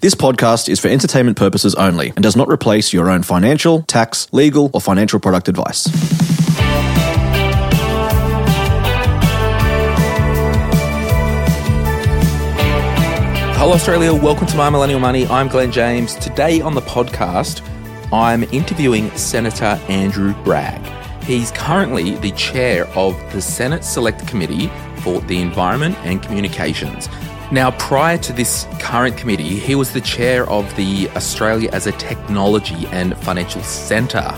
This podcast is for entertainment purposes only and does not replace your own financial, tax, legal, or financial product advice. Hello, Australia. Welcome to My Millennial Money. I'm Glen James. Today on the podcast, I'm interviewing Senator Andrew Bragg. He's currently the chair of the Senate Select Committee for the Environment and Communications. Now, prior to this current committee, he was the chair of the Australia as a Technology and Financial Centre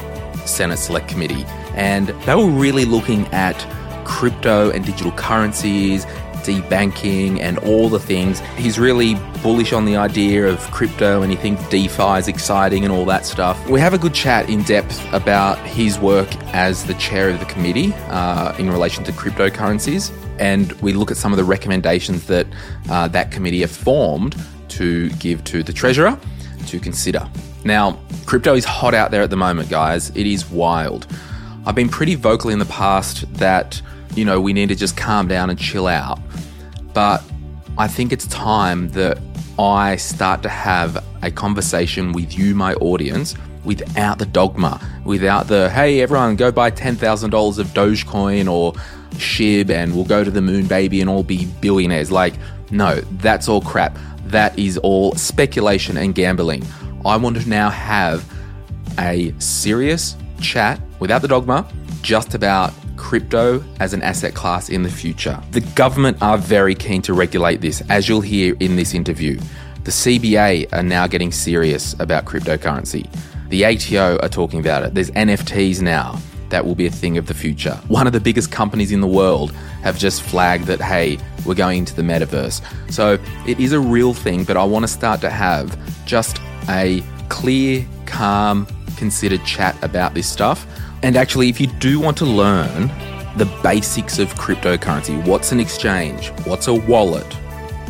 Senate Select Committee, and they were really looking at crypto and digital currencies, debanking, and all the things. He's really bullish on the idea of crypto and he thinks DeFi is exciting and all that stuff. We have a good chat in depth about his work as the chair of the committee uh, in relation to cryptocurrencies, and we look at some of the recommendations that uh, that committee have formed to give to the treasurer to consider. Now, crypto is hot out there at the moment, guys. It is wild. I've been pretty vocal in the past that, you know, we need to just calm down and chill out. But I think it's time that I start to have a conversation with you, my audience, without the dogma, without the, hey, everyone, go buy $10,000 of Dogecoin or SHIB and we'll go to the moon, baby, and all be billionaires. Like, no, that's all crap. That is all speculation and gambling. I want to now have a serious chat without the dogma just about crypto as an asset class in the future. The government are very keen to regulate this, as you'll hear in this interview. The CBA are now getting serious about cryptocurrency. The ATO are talking about it. There's NFTs now that will be a thing of the future. One of the biggest companies in the world have just flagged that, hey, we're going into the metaverse. So it is a real thing, but I want to start to have just a clear, calm, considered chat about this stuff. And actually, if you do want to learn the basics of cryptocurrency, what's an exchange, what's a wallet,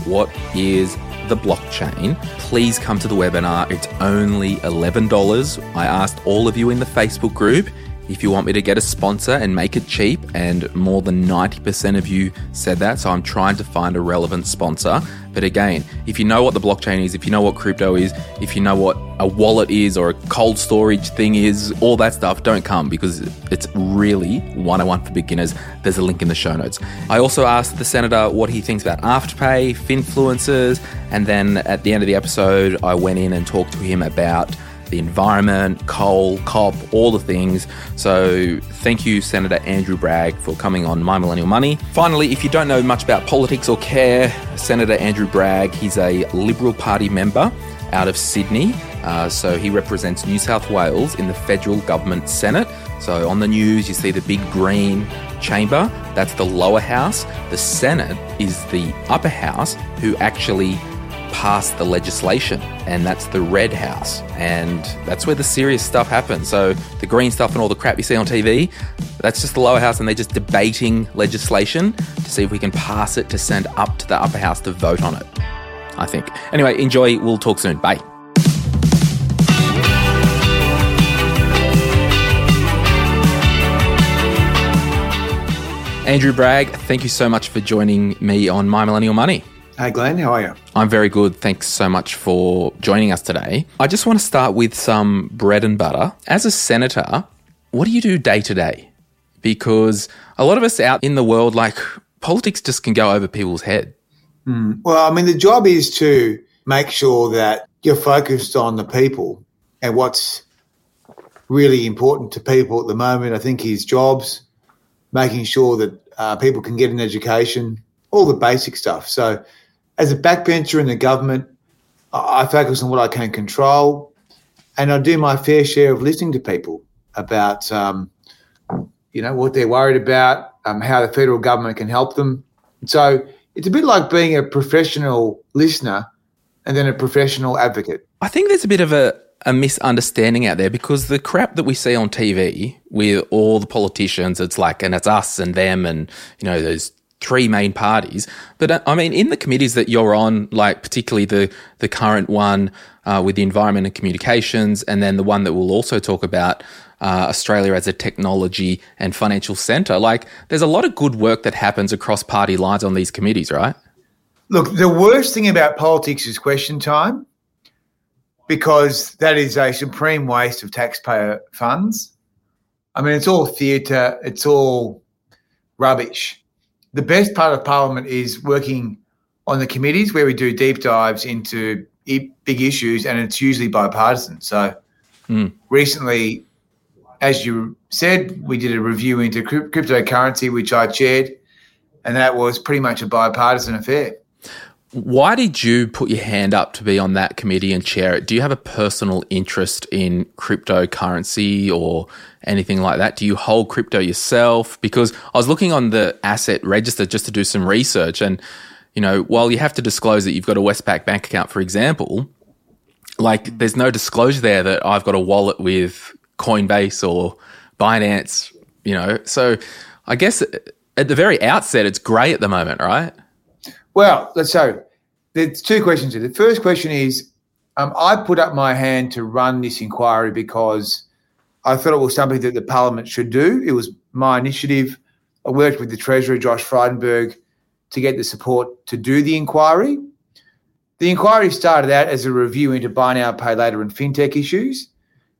what is the blockchain, please come to the webinar. It's only $11. I asked all of you in the Facebook group if you want me to get a sponsor and make it cheap, and more than 90% of you said that. So I'm trying to find a relevant sponsor. But again, if you know what the blockchain is, if you know what crypto is, if you know what a wallet is or a cold storage thing is, all that stuff, don't come because it's really 101 for beginners. There's a link in the show notes. I also asked the senator what he thinks about Afterpay, Finfluencers, and then at the end of the episode, I went in and talked to him about the environment, coal, COP, all the things. So thank you, Senator Andrew Bragg, for coming on My Millennial Money. Finally, if you don't know much about politics or care, Senator Andrew Bragg, he's a Liberal Party member out of Sydney. Uh, so he represents New South Wales in the federal government Senate. So on the news, you see the big green chamber. That's the lower house. The Senate is the upper house who actually pass the legislation, and that's the red house. And that's where the serious stuff happens. So, the green stuff and all the crap you see on TV, that's just the lower house, and they're just debating legislation to see if we can pass it to send up to the upper house to vote on it. I think. Anyway, enjoy. We'll talk soon. Bye. Andrew Bragg, thank you so much for joining me on My Millennial Money. Hey, Glen, how are you? I'm very good. Thanks so much for joining us today. I just want to start with some bread and butter. As a senator, what do you do day to day? Because a lot of us out in the world, like politics just can go over people's head. Mm. Well, I mean, the job is to make sure that you're focused on the people and what's really important to people at the moment, I think, is jobs, making sure that uh, people can get an education, all the basic stuff. So, as a backbencher in the government, I focus on what I can control, and I do my fair share of listening to people about, um, you know, what they're worried about, um, how the federal government can help them. So it's a bit like being a professional listener and then a professional advocate. I think there's a bit of a, a misunderstanding out there because the crap that we see on TV with all the politicians, it's like, and it's us and them, and you know, there's three main parties. But uh, I mean, in the committees that you're on, like particularly the the current one uh, with the environment and communications, and then the one that we'll also talk about. Uh, Australia as a technology and financial centre. Like, there's a lot of good work that happens across party lines on these committees, right? Look, the worst thing about politics is question time because that is a supreme waste of taxpayer funds. I mean, it's all theatre, it's all rubbish. The best part of Parliament is working on the committees where we do deep dives into big issues, and it's usually bipartisan. So, mm. recently, as you said, we did a review into cryptocurrency, which I chaired, and that was pretty much a bipartisan affair. Why did you put your hand up to be on that committee and chair it? Do you have a personal interest in cryptocurrency or anything like that? Do you hold crypto yourself? Because I was looking on the asset register just to do some research and you know, while you have to disclose that you've got a Westpac bank account, for example, like there's no disclosure there that I've got a wallet with Coinbase or Binance, you know. So I guess at the very outset, it's grey at the moment, right? Well, let's so there's two questions here. The first question is um, I put up my hand to run this inquiry because I thought it was something that the Parliament should do. It was my initiative. I worked with the Treasurer, Josh Frydenberg, to get the support to do the inquiry. The inquiry started out as a review into buy now, pay later and fintech issues,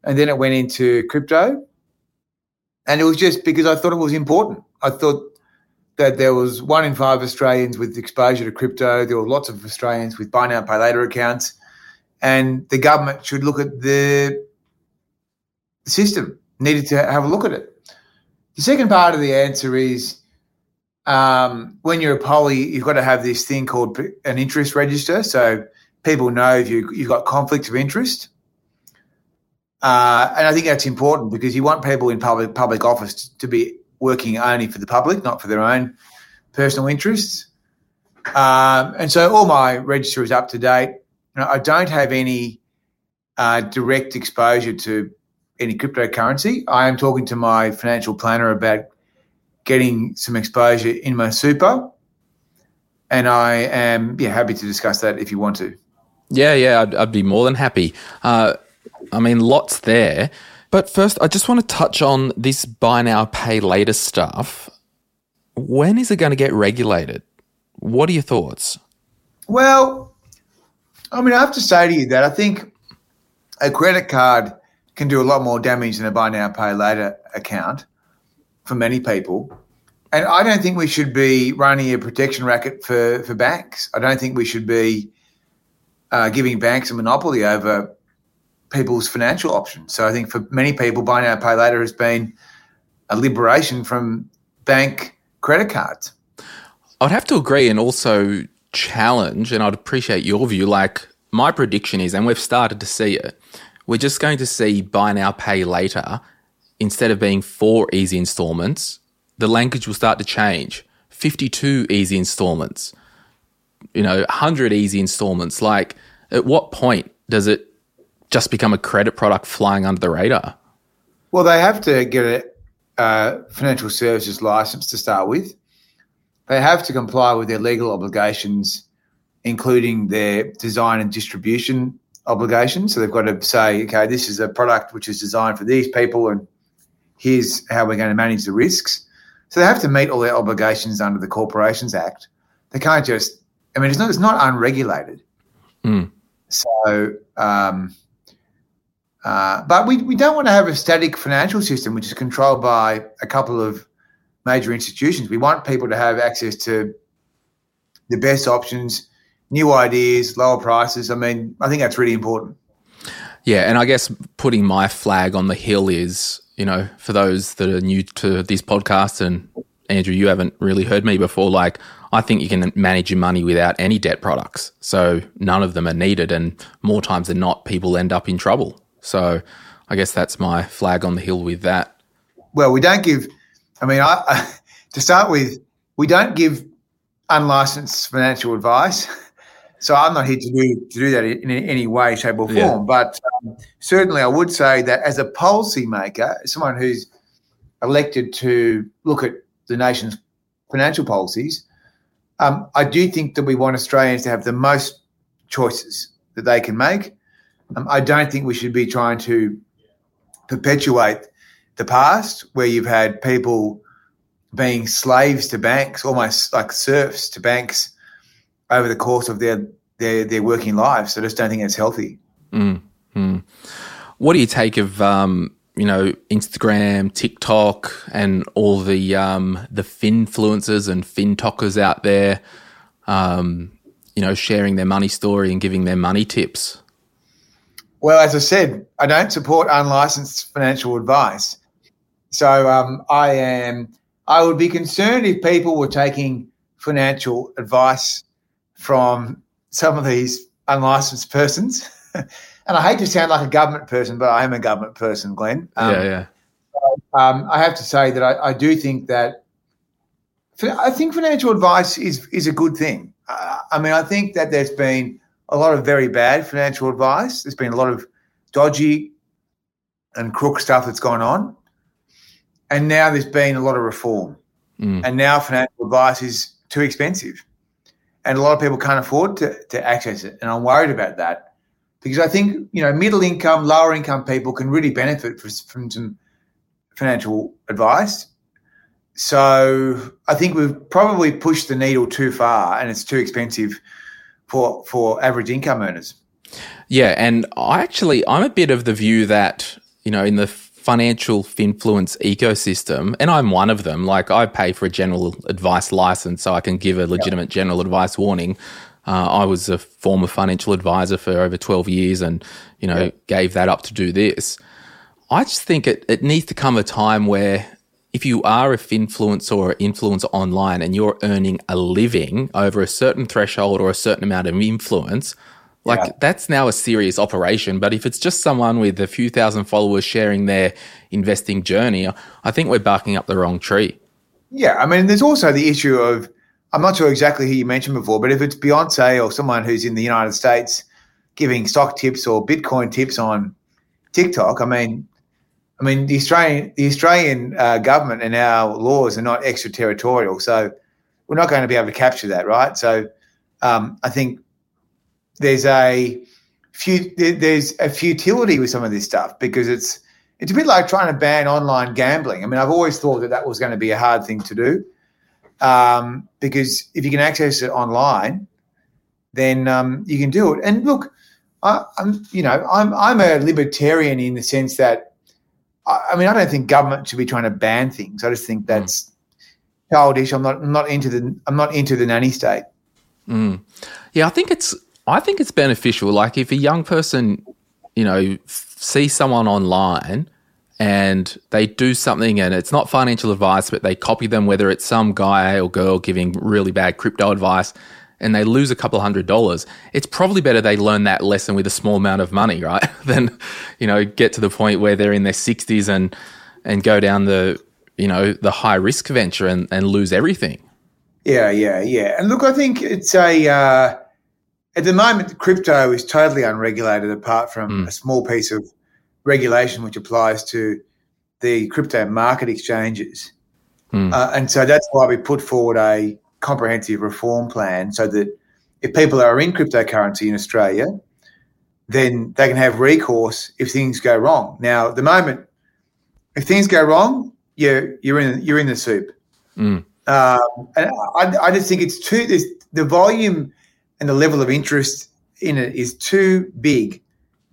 and then it went into crypto. And it was just because I thought it was important. I thought that there was one in five Australians with exposure to crypto. There were lots of Australians with buy now, pay later accounts. And the government should look at the system, needed to have a look at it. The second part of the answer is um, when you're a poly, you've got to have this thing called an interest register. So people know if you, you've got conflict of interest. Uh, and I think that's important because you want people in public public office to be working only for the public, not for their own personal interests. Um, and so all my register is up to date. You know, I don't have any uh, direct exposure to any cryptocurrency. I am talking to my financial planner about getting some exposure in my super. And I am yeah happy to discuss that if you want to. Yeah, yeah, I'd, I'd be more than happy. Uh, I mean, lots there. But first, I just want to touch on this buy now, pay later stuff. When is it going to get regulated? What are your thoughts? Well, I mean, I have to say to you that I think a credit card can do a lot more damage than a buy now, pay later account for many people. And I don't think we should be running a protection racket for, for banks. I don't think we should be uh, giving banks a monopoly over people's financial options. So I think for many people, buy now, pay later has been a liberation from bank credit cards. I'd have to agree and also challenge, and I'd appreciate your view. Like, my prediction is, and we've started to see it, we're just going to see buy now, pay later instead of being four easy installments. The language will start to change 52 easy installments, you know, 100 easy installments. Like, at what point does it just become a credit product flying under the radar? Well, they have to get a uh, financial services license to start with. They have to comply with their legal obligations, including their design and distribution obligations. So they've got to say, okay, this is a product which is designed for these people, and here's how we're going to manage the risks. So they have to meet all their obligations under the Corporations Act. They can't just, I mean, it's not, it's not unregulated. Mm. So, um, uh, but we, we don't want to have a static financial system which is controlled by a couple of major institutions. We want people to have access to the best options, new ideas, lower prices. I mean, I think that's really important. Yeah, and I guess putting my flag on the hill is, you know, for those that are new to this podcast, and Andrew, you haven't really heard me before, like, I think you can manage your money without any debt products. So none of them are needed. And more times than not, people end up in trouble. So I guess that's my flag on the hill with that. Well, we don't give, I mean, I, to start with, we don't give unlicensed financial advice. So I'm not here to do to do that in any way, shape, or form. Yeah. But um, certainly, I would say that as a policymaker, someone who's elected to look at the nation's financial policies, um, I do think that we want Australians to have the most choices that they can make. Um, I don't think we should be trying to perpetuate the past where you've had people being slaves to banks, almost like serfs to banks over the course of their their, their working lives. So I just don't think it's healthy. Mm, mm. What do you take of um, you know Instagram, TikTok, and all the um, the finfluencers and fintalkers out there? Um, you know, sharing their money story and giving their money tips. Well, as I said, I don't support unlicensed financial advice. So um, I am. I would be concerned if people were taking financial advice from some of these unlicensed persons. and I hate to sound like a government person, but I am a government person, Glen. Um, yeah, yeah. Um, I have to say that I, I, do think that I think financial advice is is a good thing. Uh, I mean, I think that there's been a lot of very bad financial advice. There's been a lot of dodgy and crook stuff that's gone on, and now there's been a lot of reform. Mm. And now financial advice is too expensive and a lot of people can't afford to, to access it. And I'm worried about that because I think you know middle income, lower income people can really benefit from some financial advice. So I think we've probably pushed the needle too far, and it's too expensive for for average income earners. Yeah, and I actually I'm a bit of the view that you know in the financial influence ecosystem, and I'm one of them. Like I pay for a general advice license, so I can give a legitimate yep. general advice warning. Uh, I was a former financial advisor for over 12 years, and you know yep. gave that up to do this. I just think it, it needs to come a time where if you are a finfluencer or influencer online and you're earning a living over a certain threshold or a certain amount of influence, like yeah. that's now a serious operation. But if it's just someone with a few thousand followers sharing their investing journey, I think we're barking up the wrong tree. Yeah, I mean, there's also the issue of I'm not sure exactly who you mentioned before, but if it's Beyonce or someone who's in the United States giving stock tips or Bitcoin tips on TikTok, I mean, I mean the Australian the Australian uh, government and our laws are not extraterritorial, so we're not going to be able to capture that, right? So um, I think there's a few there's a futility with some of this stuff because it's it's a bit like trying to ban online gambling. I mean, I've always thought that that was going to be a hard thing to do um, because if you can access it online, then um, you can do it. And look, I, am you know I'm I'm a libertarian in the sense that I, I, mean I don't think government should be trying to ban things. I just think that's mm. childish. I'm not I'm not into the I'm not into the nanny state. Mm. Yeah, I think it's I think it's beneficial. Like if a young person, you know, see someone online and they do something and it's not financial advice, but they copy them, whether it's some guy or girl giving really bad crypto advice and they lose a couple hundred dollars, it's probably better they learn that lesson with a small amount of money, right? than, you know, get to the point where they're in their 60s and and go down the, you know, the high risk venture and, and lose everything. Yeah, yeah, yeah. And look, I think it's a uh, at the moment, crypto is totally unregulated apart from mm. a small piece of regulation which applies to the crypto market exchanges. Mm. Uh, and so that's why we put forward a comprehensive reform plan so that if people are in cryptocurrency in Australia, then they can have recourse if things go wrong. Now, at the moment, if things go wrong, you're you're in you're in the soup. Mm. Um, and I, I, just think it's too the volume and the level of interest in it is too big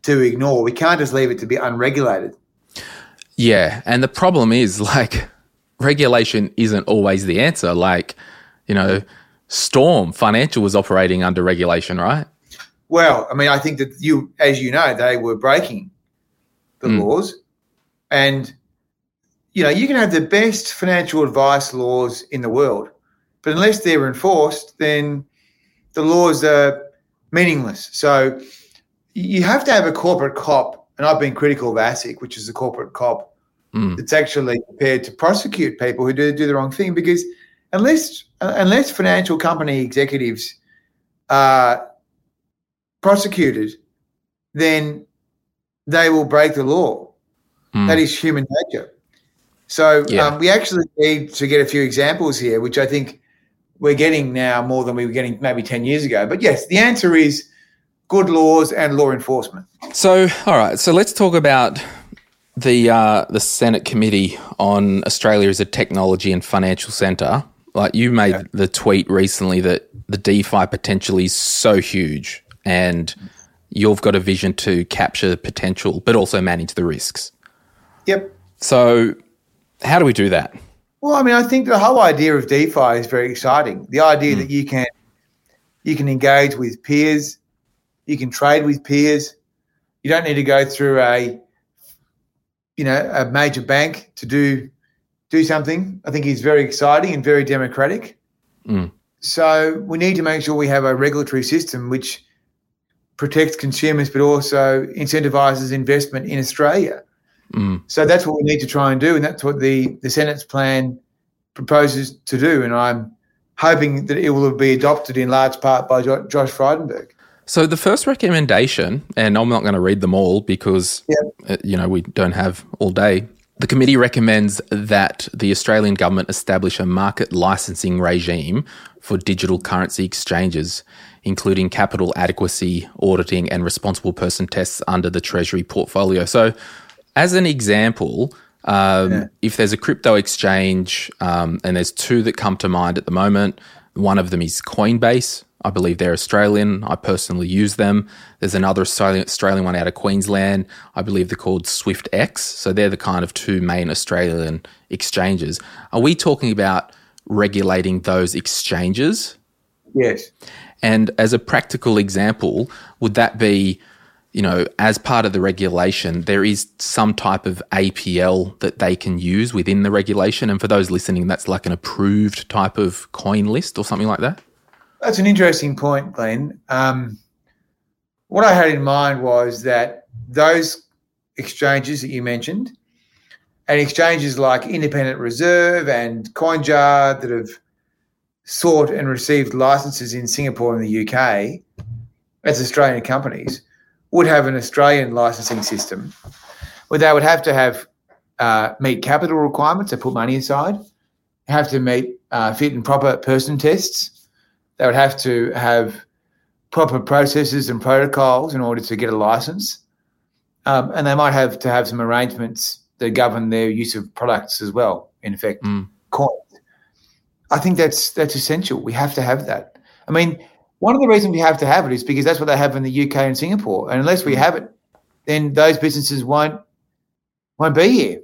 to ignore. We can't just leave it to be unregulated. Yeah, and the problem is like regulation isn't always the answer. Like, you know, Storm Financial was operating under regulation, right? Well, I mean, I think that you, as you know, they were breaking the mm. laws, and you know, you can have the best financial advice laws in the world, but unless they're enforced, then the laws are meaningless. So you have to have a corporate cop, and I've been critical of ASIC, which is a corporate cop mm. that's actually prepared to prosecute people who do, do the wrong thing. Because unless uh, unless financial company executives are prosecuted, then they will break the law. Mm. That is human nature. So Yeah. um, we actually need to get a few examples here, which I think we're getting now more than we were getting maybe 10 years ago. But yes, the answer is good laws and law enforcement. So, all right. So let's talk about the uh, the Senate Committee on Australia as a technology and financial centre. Like you made the tweet recently that the DeFi potential is so huge, and you've got a vision to capture the potential, but also manage the risks. Yep. So, how do we do that? Well, I mean, I think the whole idea of DeFi is very exciting. The idea hmm. that you can you can engage with peers, you can trade with peers. You don't need to go through a you know a major bank to do do something. I think is very exciting and very democratic. Mm. So we need to make sure we have a regulatory system which protects consumers, but also incentivizes investment in Australia. Mm. So that's what we need to try and do, and that's what the the Senate's plan proposes to do. And I'm hoping that it will be adopted in large part by jo- Josh Frydenberg. So the first recommendation, and I'm not going to read them all because uh, you know we don't have all day. The committee recommends that the Australian government establish a market licensing regime for digital currency exchanges, including capital adequacy, auditing, and responsible person tests under the Treasury portfolio. So, as an example, um, if there's a crypto exchange, um, and there's two that come to mind at the moment, one of them is Coinbase. I believe they're Australian. I personally use them. There's another Australian, one out of Queensland. I believe they're called Swyftx. So they're the kind of two main Australian exchanges. Are we talking about regulating those exchanges? Yes. And as a practical example, would that be, you know, as part of the regulation, there is some type of APL that they can use within the regulation? And for those listening, that's like an approved type of coin list or something like that? That's an interesting point, Glen. Um, what I had in mind was that those exchanges that you mentioned, and exchanges like Independent Reserve and CoinJar that have sought and received licenses in Singapore and the UK as Australian companies, would have an Australian licensing system where they would have to have uh, meet capital requirements to put money aside, have to meet uh, fit and proper person tests they would have to have proper processes and protocols in order to get a license. Um, and they might have to have some arrangements that govern their use of products as well, in effect, Mm. coins. I think that's that's essential. We have to have that. I mean, one of the reasons we have to have it is because that's what they have in the UK and Singapore. And unless we have it, then those businesses won't won't be here.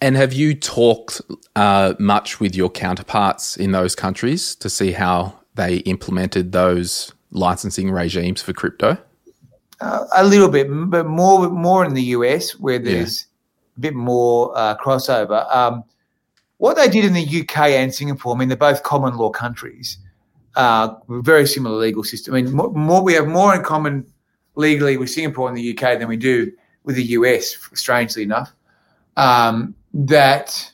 And have you talked uh, much with your counterparts in those countries to see how they implemented those licensing regimes for crypto? Uh, a little bit, but more more in the US where there's a bit more uh, crossover. Um, what they did in the UK and Singapore, I mean, they're both common law countries, uh, very similar legal system. I mean, more, more we have more in common legally with Singapore and the UK than we do with the US. Strangely enough, um, that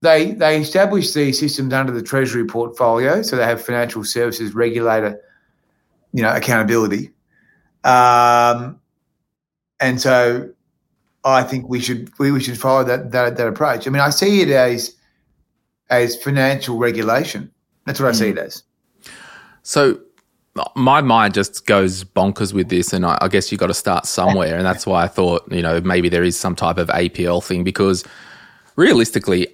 they they established these systems under the Treasury portfolio, so they have financial services regulator, you know, accountability. Um, and so I think we should we, we should follow that, that that approach. I mean, I see it as as financial regulation. That's what I see it as. So my mind just goes bonkers with this, and I, I guess you've got to start somewhere, and that's why I thought you know maybe there is some type of APL thing because realistically,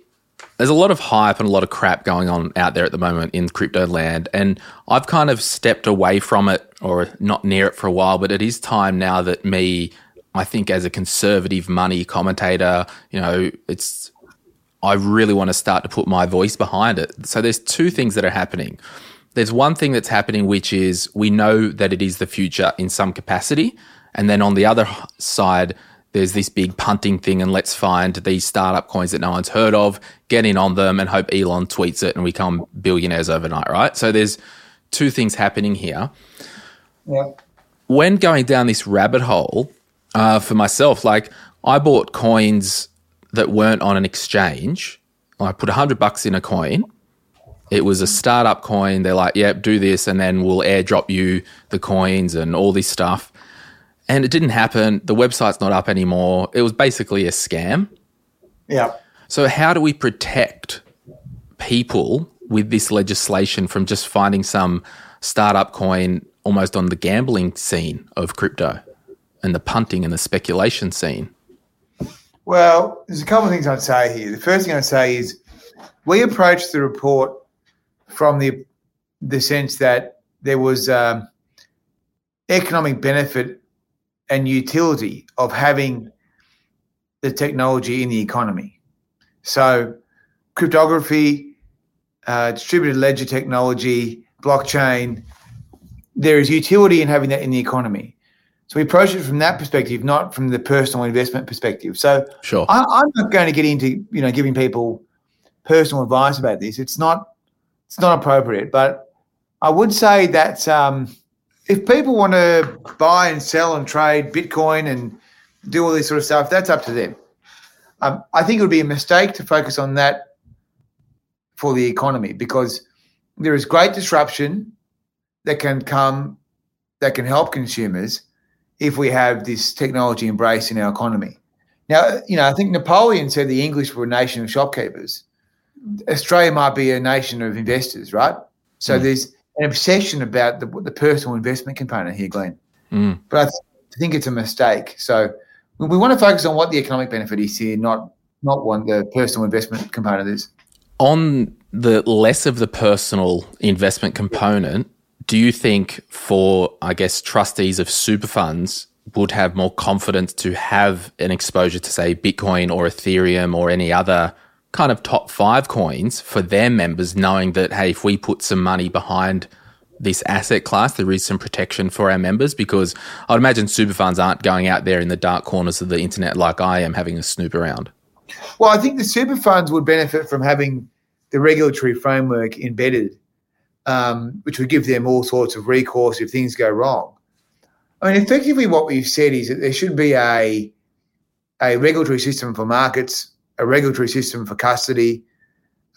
there's a lot of hype and a lot of crap going on out there at the moment in crypto land, and I've kind of stepped away from it or not near it for a while, but it is time now that me, I think as a conservative money commentator, you know, it's I really want to start to put my voice behind it. So there's two things that are happening. There's one thing that's happening, which is we know that it is the future in some capacity. And then on the other side, there's this big punting thing, and let's find these startup coins that no one's heard of, get in on them, and hope Elon tweets it and we become billionaires overnight, right? So there's two things happening here. Yeah. When going down this rabbit hole, uh, for myself, like I bought coins that weren't on an exchange. I put a hundred bucks in a coin, It was a startup coin. They're like, "Yep, do this, and then we'll airdrop you the coins and all this stuff." And it didn't happen. The website's not up anymore. It was basically a scam. Yeah. So, how do we protect people with this legislation from just finding some startup coin almost on the gambling scene of crypto and the punting and the speculation scene? Well, there's a couple of things I'd say here. The first thing I'd say is we approached the report from the the sense that there was um, economic benefit and utility of having the technology in the economy. So, cryptography, uh, distributed ledger technology, blockchain, there is utility in having that in the economy. So we approach it from that perspective, not from the personal investment perspective. So Sure. I, I'm not going to get into you know giving people personal advice about this. It's not it's not appropriate. But I would say that um, if people want to buy and sell and trade Bitcoin and do all this sort of stuff, that's up to them. Um, I think it would be a mistake to focus on that for the economy because there is great disruption that can come that can help consumers if we have this technology embrace in our economy. Now, you know, I think Napoleon said the English were a nation of shopkeepers. Australia might be a nation of investors, right? So there's an obsession about the, the personal investment component here, Glen. Mm. But I, th- I think it's a mistake. So we, we want to focus on what the economic benefit is here, not not what the personal investment component is. on the less of the personal investment component, do you think for, I guess, trustees of super funds would have more confidence to have an exposure to, say, Bitcoin or Ethereum or any other kind of top five coins for their members, knowing that, hey, if we put some money behind this asset class, there is some protection for our members? Because I'd imagine super funds aren't going out there in the dark corners of the internet like I am having a snoop around. Well, I think the super funds would benefit from having the regulatory framework embedded, um, which would give them all sorts of recourse if things go wrong. I mean, effectively, what we've said is that there should be a a regulatory system for markets, a regulatory system for custody.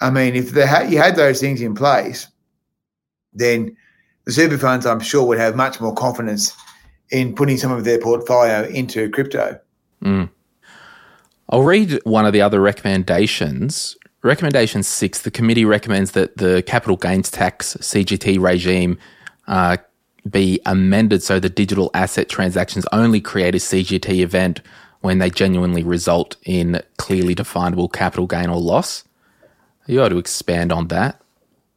I mean, if ha- you had those things in place, then the super funds, I'm sure, would have much more confidence in putting some of their portfolio into crypto. I'll read one of the other recommendations. Recommendation six the committee recommends that the capital gains tax CGT regime uh, be amended so the digital asset transactions only create a CGT event when they genuinely result in clearly definable capital gain or loss. You ought to expand on that.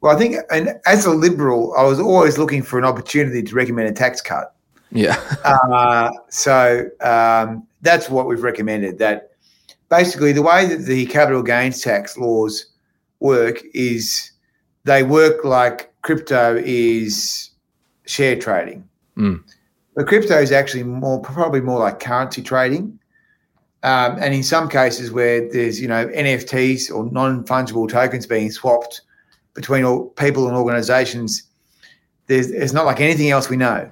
Well, I think, and as a liberal, I was always looking for an opportunity to recommend a tax cut. Yeah. Uh, so um, that's what we've recommended. That basically the way that the capital gains tax laws work is they work like crypto is share trading. Mm. But crypto is actually more probably more like currency trading. Um, and in some cases where there's you know NFTs or non fungible tokens being swapped between all people and organizations, there's it's not like anything else we know.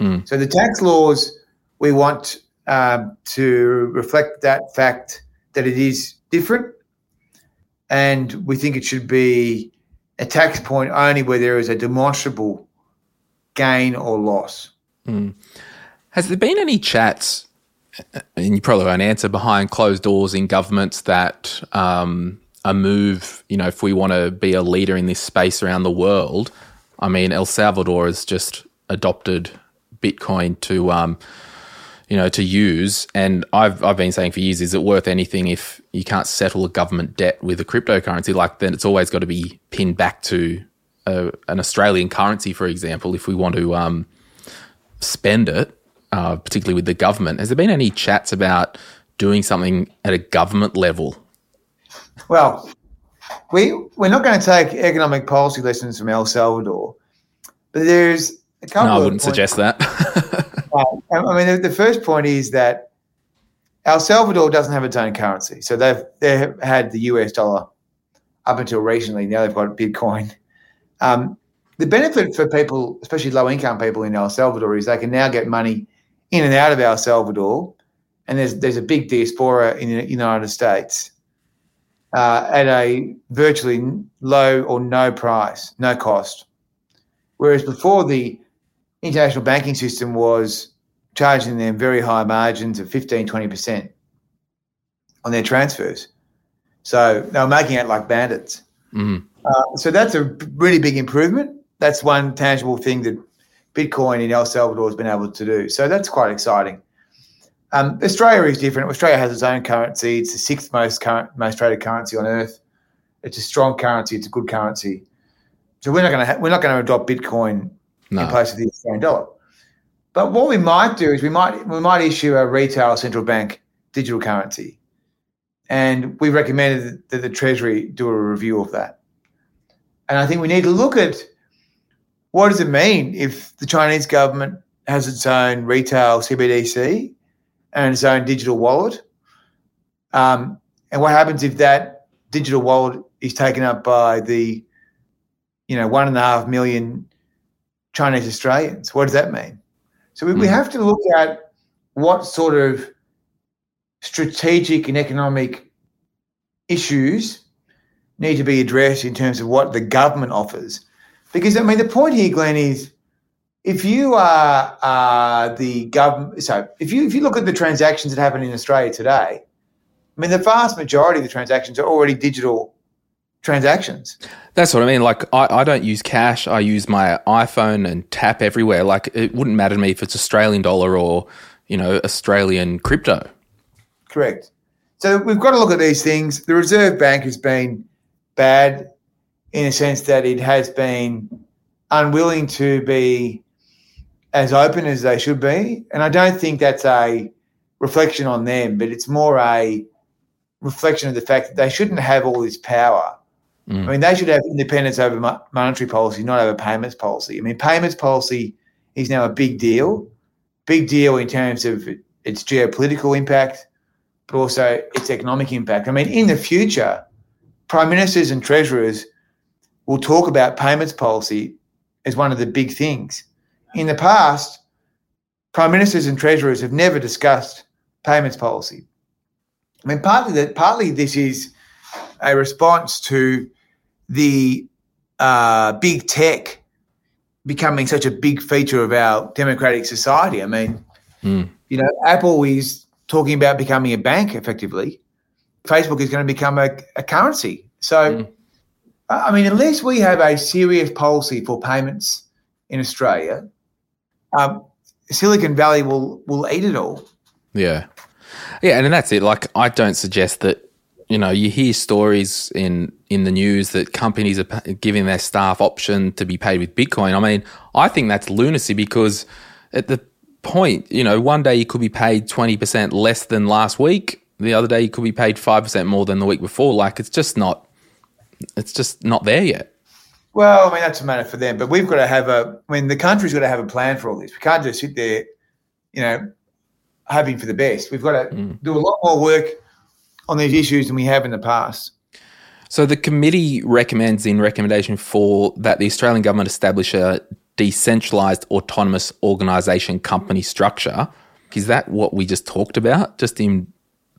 Mm. So the tax laws we want um, to reflect that fact that it is different, and we think it should be a tax point only where there is a demonstrable gain or loss. Has there been any chats, and you probably won't answer, behind closed doors in governments that um, a move, you know, if we want to be a leader in this space around the world? I mean, El Salvador has just adopted Bitcoin to, um, you know, to use, and I've I've been saying for years, is it worth anything if you can't settle a government debt with a cryptocurrency? Like, then it's always got to be pinned back to a, an Australian currency, for example, if we want to. Um, spend it, uh, particularly with the government. Has there been any chats about doing something at a government level? Well, we we're not going to take economic policy lessons from El Salvador, but there's a couple. No, I wouldn't suggest that. I mean, the, first point is that El Salvador doesn't have its own currency, so they've they've had the US dollar up until recently. Now they've got Bitcoin. Um, the benefit for people, especially low income people in El Salvador, is they can now get money in and out of El Salvador, and there's there's a big diaspora in the United States. uh, at a virtually low or no price, no cost. Whereas before, the international banking system was charging them very high margins of 15, 20% on their transfers. So they were making it like bandits. Mm. Uh, so that's a really big improvement. That's one tangible thing that Bitcoin in El Salvador has been able to do. So that's quite exciting. Um, Australia is different. Australia has its own currency. It's the sixth most current, most traded currency on earth. It's a strong currency. It's a good currency. So we're not going to ha- we're not going to adopt Bitcoin No. in place of the Australian dollar. But what we might do is we might we might issue a retail central bank digital currency, and we recommended that the Treasury do a review of that. And I think we need to look at what does it mean if the Chinese government has its own retail CBDC and its own digital wallet, um, and what happens if that digital wallet is taken up by the, you know, one and a half million Chinese Australians? What does that mean? So we, we Mm. have to look at what sort of strategic and economic issues need to be addressed in terms of what the government offers. Because I mean, the point here, Glen, is if you are uh, the government, so if you if you look at the transactions that happen in Australia today, I mean, the vast majority of the transactions are already digital transactions. That's what I mean. Like, I, I don't use cash. I use my iPhone and tap everywhere. Like, it wouldn't matter to me if it's Australian dollar or, you know, Australian crypto. Correct. So we've got to look at these things. The Reserve Bank has been bad in a sense that it has been unwilling to be as open as they should be. And I don't think that's a reflection on them, but it's more a reflection of the fact that they shouldn't have all this power. Mm. I mean, they should have independence over monetary policy, not over payments policy. I mean, payments policy is now a big deal, big deal in terms of its geopolitical impact, but also its economic impact. I mean, in the future, prime ministers and treasurers will talk about payments policy as one of the big things. In the past, prime ministers and treasurers have never discussed payments policy. I mean, partly that, partly this is a response to the uh, big tech becoming such a big feature of our democratic society. I mean, Mm. you know, Apple is talking about becoming a bank effectively. Facebook is going to become a, a currency. So, Mm. I mean, unless we have a serious policy for payments in Australia, um, Silicon Valley will will eat it all. Yeah. Yeah, and that's it. Like I don't suggest that you know, you hear stories in in the news that companies are giving their staff option to be paid with Bitcoin. I mean, I think that's lunacy because at the point, you know, one day you could be paid 20% less than last week, the other day you could be paid 5% more than the week before. Like it's just not it's just not there yet. Well, I mean, that's a matter for them, but we've got to have a. I mean, the country's got to have a plan for all this. We can't just sit there, you know, hoping for the best. We've got to mm. do a lot more work on these issues than we have in the past. So the committee recommends in recommendation four that the Australian government establish a decentralized autonomous organisation company structure. Is that what we just talked about? Just in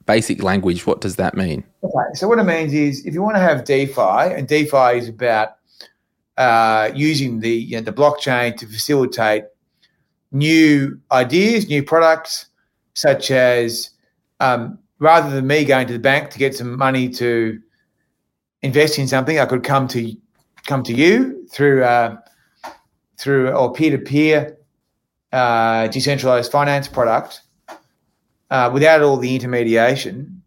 basic language, what does that mean? Okay, so what it means is if you want to have DeFi, and DeFi is about uh, using the you know, the blockchain to facilitate new ideas, new products, such as um, rather than me going to the bank to get some money to invest in something, I could come to come to you through uh, through or peer to peer decentralized finance product uh, without all the intermediation.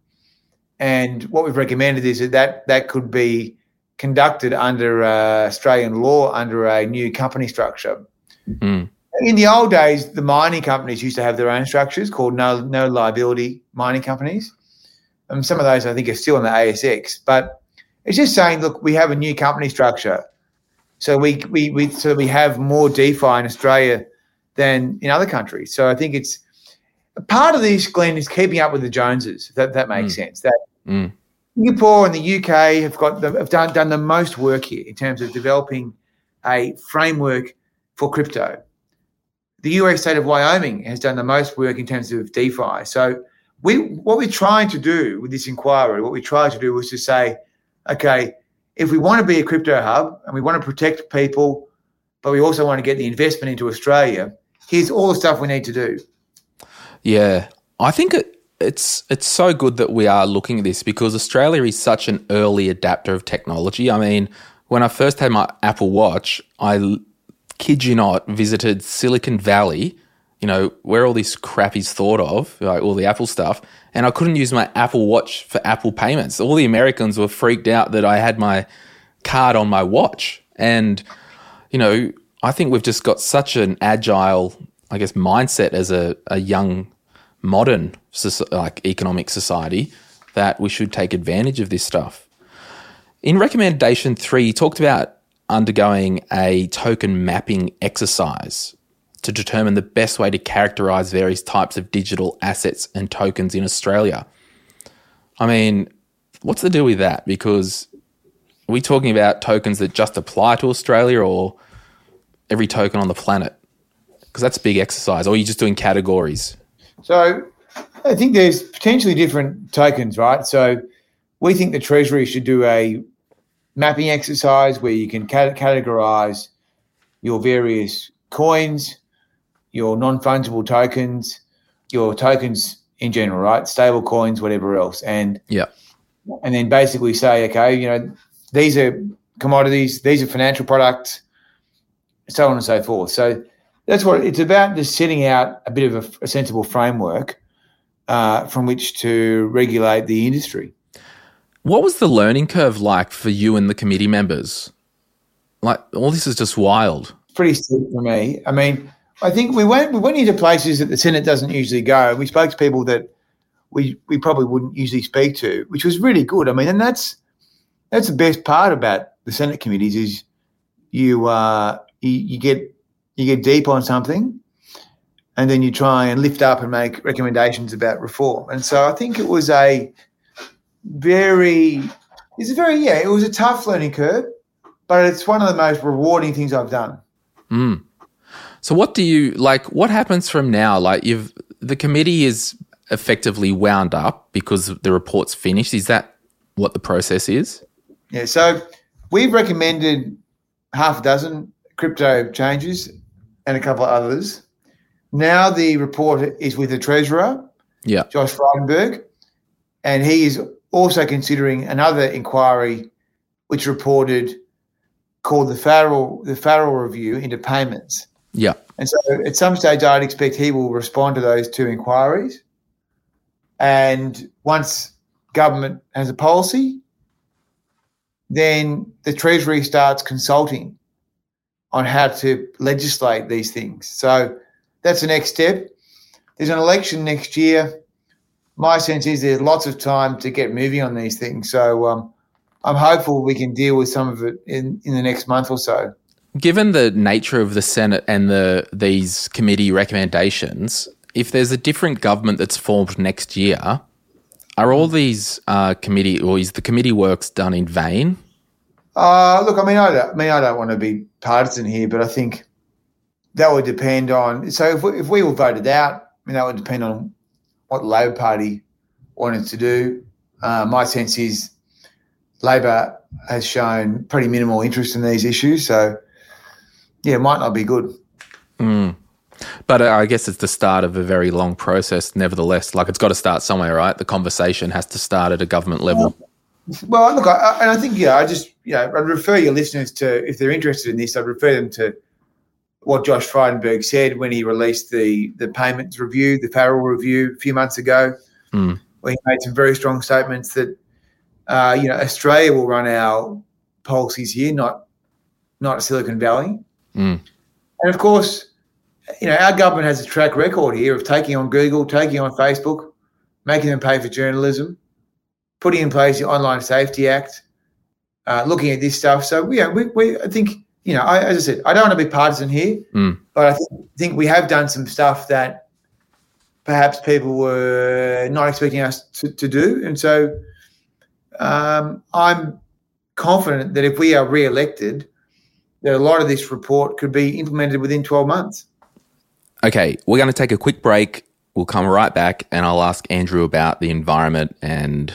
And what we've recommended is that that, that could be conducted under uh, Australian law under a new company structure. Mm. In the old days, the mining companies used to have their own structures called no no liability mining companies. And some of those I think are still in the ASX. But it's just saying, look, we have a new company structure. So we we, we so we have more DeFi in Australia than in other countries. So I think it's part of this, Glen, is keeping up with the Joneses. If that that makes sense. That Mm. Singapore and the UK have got the, have done done the most work here in terms of developing a framework for crypto. The US state of Wyoming has done the most work in terms of DeFi. So we what we're trying to do with this inquiry, what we tried to do was to say, okay, if we want to be a crypto hub and we want to protect people, but we also want to get the investment into Australia, here's all the stuff we need to do. Yeah, I think it, it's it's so good that we are looking at this because Australia is such an early adapter of technology. I mean, when I first had my Apple Watch, I kid you not visited Silicon Valley you know, where all this crap is thought of, like all the Apple stuff, and I couldn't use my Apple Watch for Apple payments. All the Americans were freaked out that I had my card on my watch. And, you know, I think we've just got such an agile, I guess, mindset as a, a young, modern, like economic society that we should take advantage of this stuff. In recommendation three, you talked about undergoing a token mapping exercise to determine the best way to characterize various types of digital assets and tokens in Australia. I mean, what's the deal with that? Because are we talking about tokens that just apply to Australia or every token on the planet? Because that's a big exercise. Or you're you just doing categories? So I think there's potentially different tokens, right? So we think the Treasury should do a mapping exercise where you can categorize your various coins your non fungible tokens, your tokens in general, right? Stable coins, whatever else. And yeah. And then basically say, okay, you know, these are commodities, these are financial products, so on and so forth. So that's what it's about just setting out a bit of a, a sensible framework uh, from which to regulate the industry. What was the learning curve like for you and the committee members? Like, all this is just wild. Pretty steep for me. I mean, I think we went we went into places that the Senate doesn't usually go. We spoke to people that we we probably wouldn't usually speak to, which was really good. I mean, and that's that's the best part about the Senate committees is you uh you, you get you get deep on something and then you try and lift up and make recommendations about reform. And so I think it was a very it's a very yeah, it was a tough learning curve, but it's one of the most rewarding things I've done. Mm. So what do you like? What happens from now? Like you've the committee is effectively wound up because the report's finished. Is that what the process is? Yeah. So we've recommended half a dozen crypto changes and a couple of others. Now the report is with the treasurer, yeah, Josh Frydenberg, and he is also considering another inquiry, which reported called the Farrell the Farrell Review into payments. Yeah. And so at some stage, I'd expect he will respond to those two inquiries. And once government has a policy, then the Treasury starts consulting on how to legislate these things. So that's the next step. There's an election next year. My sense is there's lots of time to get moving on these things. So um, I'm hopeful we can deal with some of it in, in the next month or so. Given the nature of the Senate and the these committee recommendations, if there's a different government that's formed next year, are all these uh, committee or is the committee works done in vain? Uh, look, I mean, I, don't, I mean, I don't want to be partisan here, but I think that would depend on. So if we, if we were voted out, I mean, that would depend on what the Labor Party wanted to do. Uh, my sense is Labor has shown pretty minimal interest in these issues, so yeah, it might not be good. Mm. But I guess it's the start of a very long process. Nevertheless, like it's got to start somewhere, right? The conversation has to start at a government level. Well, look, I, and I think yeah, I just yeah, I'd refer your listeners to if they're interested in this, I'd refer them to what Josh Frydenberg said when he released the the payments review, the Farrell review a few months ago, mm. where he made some very strong statements that uh, you know Australia will run our policies here, not not Silicon Valley. Mm. And of course, you know, our government has a track record here of taking on Google, taking on Facebook, making them pay for journalism, putting in place the Online Safety Act, uh, looking at this stuff. So, yeah, we, we I think, you know, I, as I said, I don't want to be partisan here, mm. but I think, think we have done some stuff that perhaps people were not expecting us to, to do. And so um, I'm confident that if we are re-elected, that a lot of this report could be implemented within 12 months. Okay, we're going to take a quick break. we'll come right back and I'll ask Andrew about the environment and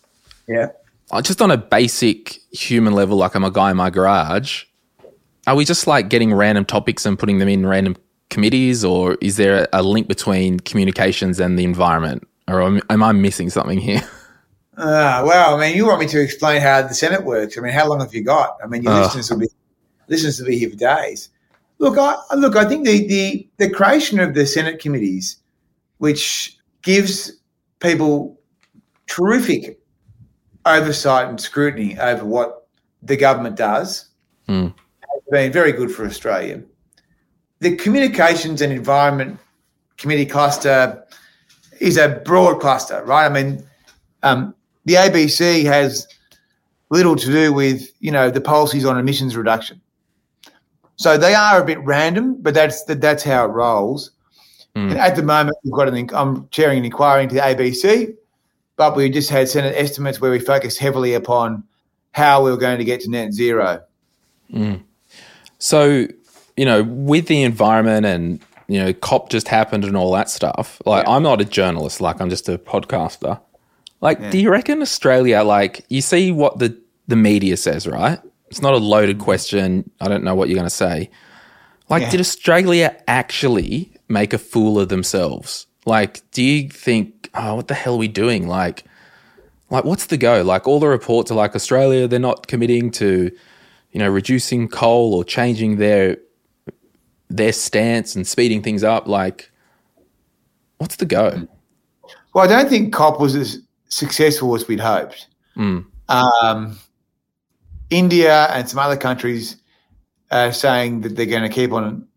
Yeah. uh, just on a basic human level, like I'm a guy in my garage, are we just like getting random topics and putting them in random committees, or is there a link between communications and the environment? Or am, am I missing something here? Uh, well, I mean, you want me to explain how the Senate works? I mean, how long have you got? I mean, your Uh. listeners will be listeners will be here for days. Look, I look. I think the the the creation of the Senate committees, which gives people terrific oversight and scrutiny over what the government does, Hmm. has been very good for Australia. The Communications and Environment Committee cluster is a broad cluster, right? I mean, um, the ABC has little to do with you know the policies on emissions reduction. So they are a bit random, but that's that's how it rolls. Mm. And at the moment, we've got an I'm chairing an inquiry into the ABC, but we just had Senate estimates where we focused heavily upon how we were going to get to net zero. Mm. So, you know, with the environment and, you know, COP just happened and all that stuff, like, I'm not a journalist, like, I'm just a podcaster. Like, do you reckon Australia, like, you see what the, the media says, right? It's not a loaded mm. question. I don't know what you're going to say. Like, Yeah. did Australia actually make a fool of themselves? Like, do you think, oh, what the hell are we doing? Like, like what's the go? Like, all the reports are like Australia, they're not committing to, you know, reducing coal or changing their their stance and speeding things up. Like, what's the go? Well, I don't think COP was as successful as we'd hoped. Mm. Um, India and some other countries are saying that they're going to keep on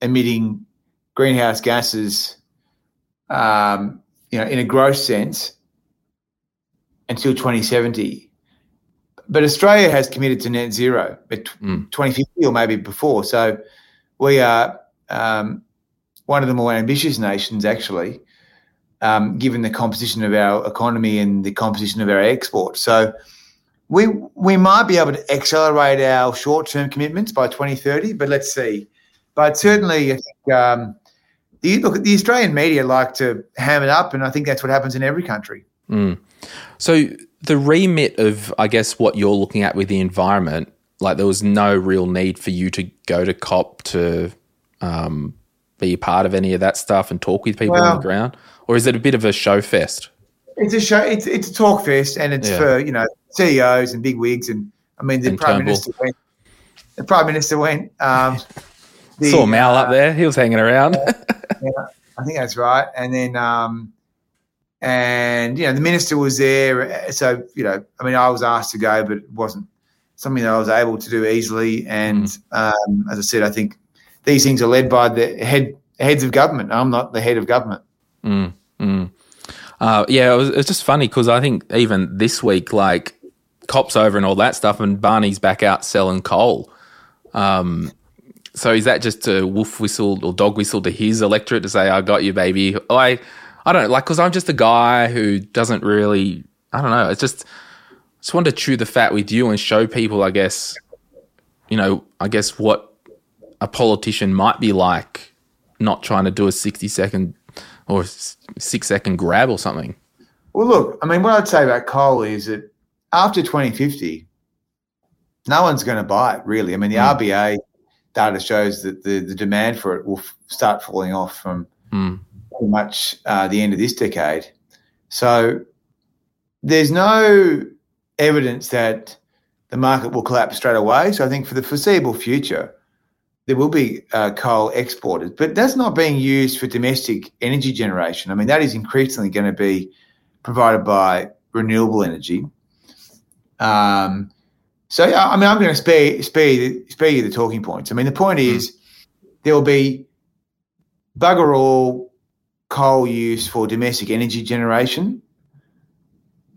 emitting greenhouse gases, um, you know, in a gross sense until 2070. But Australia has committed to net zero at Mm. 2050 or maybe before. So we are um, one of the more ambitious nations, actually, um, given the composition of our economy and the composition of our exports. So we we might be able to accelerate our short term commitments by 2030, but let's see. But certainly, I think um, the look the Australian media like to ham it up, and I think that's what happens in every country. So the remit of, I guess, what you're looking at with the environment, like there was no real need for you to go to COP to um, be a part of any of that stuff and talk with people on the ground, or is it a bit of a show fest? It's a show. It's, it's a talk fest, and it's Yeah. for you know CEOs and big wigs, and I mean the And prime Turnbull. minister went. The prime minister went. Um, the, Saw Mal uh, up there; he was hanging around. I think that's right. And then, um, and you know, the minister was there. So you know, I mean, I was asked to go, but it wasn't something that I was able to do easily. And um, as I said, I think these things are led by the head heads of government. I'm not the head of government. Mm, mm. Uh, yeah, it was, it was just funny because I think even this week, like cops over and all that stuff, and Barney's back out selling coal. Um, so is that just a wolf whistle or dog whistle to his electorate to say, "I got you, baby"? I, I don't know, like because I'm just a guy who doesn't really, I don't know. It's just, just wanted to chew the fat with you and show people, I guess, you know, I guess what a politician might be like, not trying to do a sixty second or six second grab or something. Well, look, I mean, what I'd say about coal is that after 2050, no one's going to buy it, really. I mean, the hmm. RBA data shows that the, the demand for it will f- start falling off from Mm. pretty much uh, the end of this decade. So there's no evidence that the market will collapse straight away. So I think for the foreseeable future, there will be uh, coal exported, but that's not being used for domestic energy generation. I mean, that is increasingly going to be provided by renewable energy. Um, so, yeah, I mean, I'm going to spare, spare, you the- spare you the talking points. I mean, the point is there will be bugger all coal use for domestic energy generation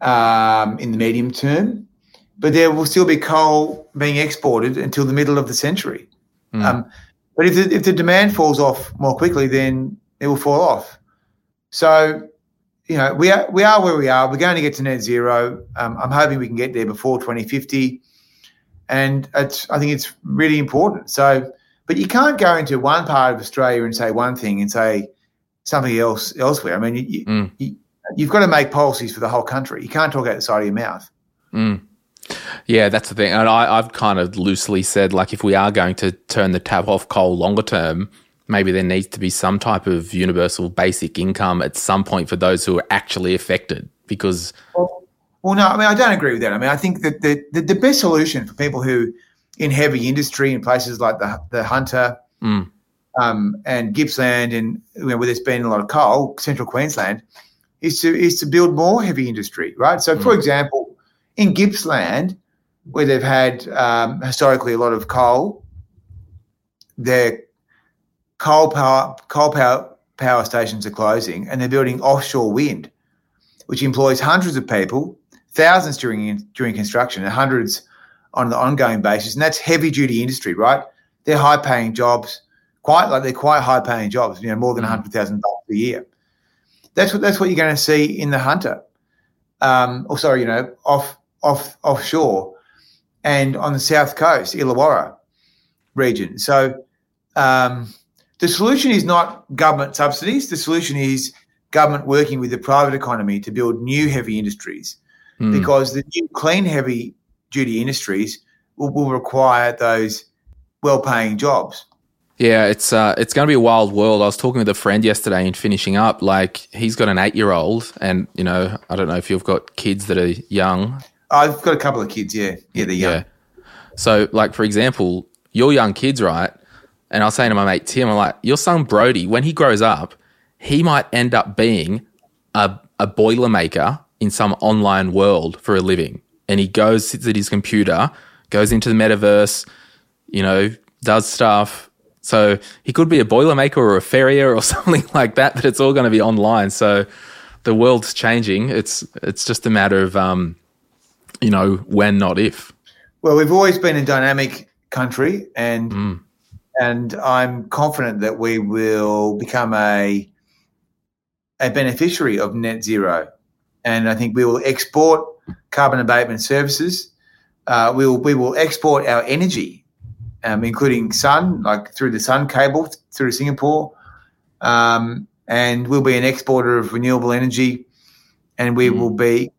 um, in the medium term, but there will still be coal being exported until the middle of the century. Mm. Um, but if the, if the demand falls off more quickly, then it will fall off. So, you know, we are we are where we are. We're going to get to net zero. Um, I'm hoping we can get there before 2050, and it's I think it's really important. So, but you can't go into one part of Australia and say one thing and say something else elsewhere. I mean, you, mm. you, you've got to make policies for the whole country. You can't talk out the side of your mouth. Mm. Yeah, that's the thing. And I, have kind of loosely said, like, if we are going to turn the tap off coal longer term, maybe there needs to be some type of universal basic income at some point for those who are actually affected. Because, well, well no, I mean, I don't agree with that. I mean, I think that the, the, the best solution for people who in heavy industry in places like the the Hunter mm. um, and Gippsland and you know, where there's been a lot of coal, central Queensland, is to is to build more heavy industry, right? So, mm. for example, in Gippsland, where they've had um, historically a lot of coal, their coal power coal power power stations are closing, and they're building offshore wind, which employs hundreds of people, thousands during during construction, and hundreds on an ongoing basis, and that's heavy duty industry, right? They're high paying jobs, quite like they're quite high paying jobs, you know, more than mm. hundred thousand dollars a year. That's what that's what you're going to see in the Hunter, um, or sorry, you know, off off offshore, and on the south coast, Illawarra region. So um, the solution is not government subsidies. The solution is government working with the private economy to build new heavy industries, mm. because the new clean heavy duty industries will, will require those well-paying jobs. Yeah, it's uh, it's going to be a wild world. I was talking with a friend yesterday and finishing up. Like he's got an eight-year-old, and you know, I don't know if you've got kids that are young. I've got a couple of kids. Yeah, yeah, they're young. Yeah. So, like for example, your young kids, right? And I was saying to my mate Tim, I'm like, your son Brody, when he grows up, he might end up being a a boilermaker in some online world for a living and he goes, sits at his computer, goes into the metaverse, you know, does stuff. So he could be a boilermaker or a farrier or something like that, but it's all going to be online. So the world's changing. It's it's just a matter of um, you know, when, not if. Well, we've always been a dynamic country, and mm. and I'm confident that we will become a a beneficiary of net zero, and I think we will export carbon abatement services. Uh, we will we will export our energy, um, including sun, like through the sun cable through Singapore, um, and we'll be an exporter of renewable energy, and we mm. will be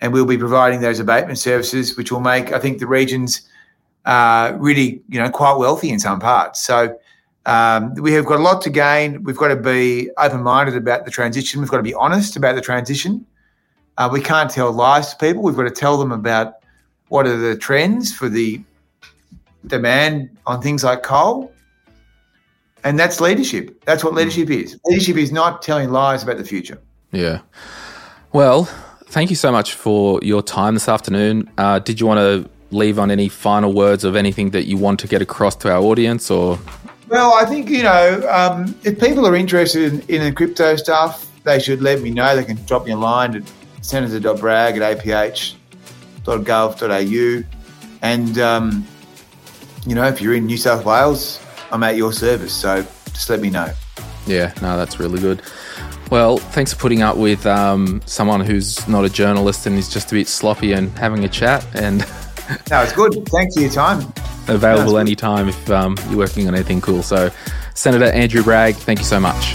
and we'll be providing those abatement services, which will make I think the regions uh, really you know quite wealthy in some parts. So. Um, we have got a lot to gain. We've got to be open minded about the transition. We've got to be honest about the transition. Uh, we can't tell lies to people. We've got to tell them about what are the trends for the demand on things like coal. And that's leadership. That's what leadership is. Leadership is not telling lies about the future. Yeah. Well, thank you so much for your time this afternoon. Uh, did you want to leave on any final words of anything that you want to get across to our audience or? Well, I think, you know, um, if people are interested in, in the crypto stuff, they should let me know. They can drop me a line at senator.bragg at aph.gov.au. And, um, you know, if you're in New South Wales, I'm at your service. So just let me know. Yeah, no, that's really good. Well, thanks for putting up with um, someone who's not a journalist and is just a bit sloppy and having a chat. And no, it's good. Thanks for your time. Available no, anytime if um, you're working on anything cool. So, Senator Andrew Bragg, thank you so much.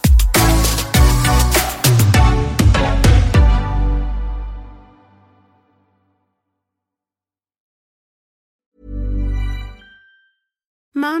Mom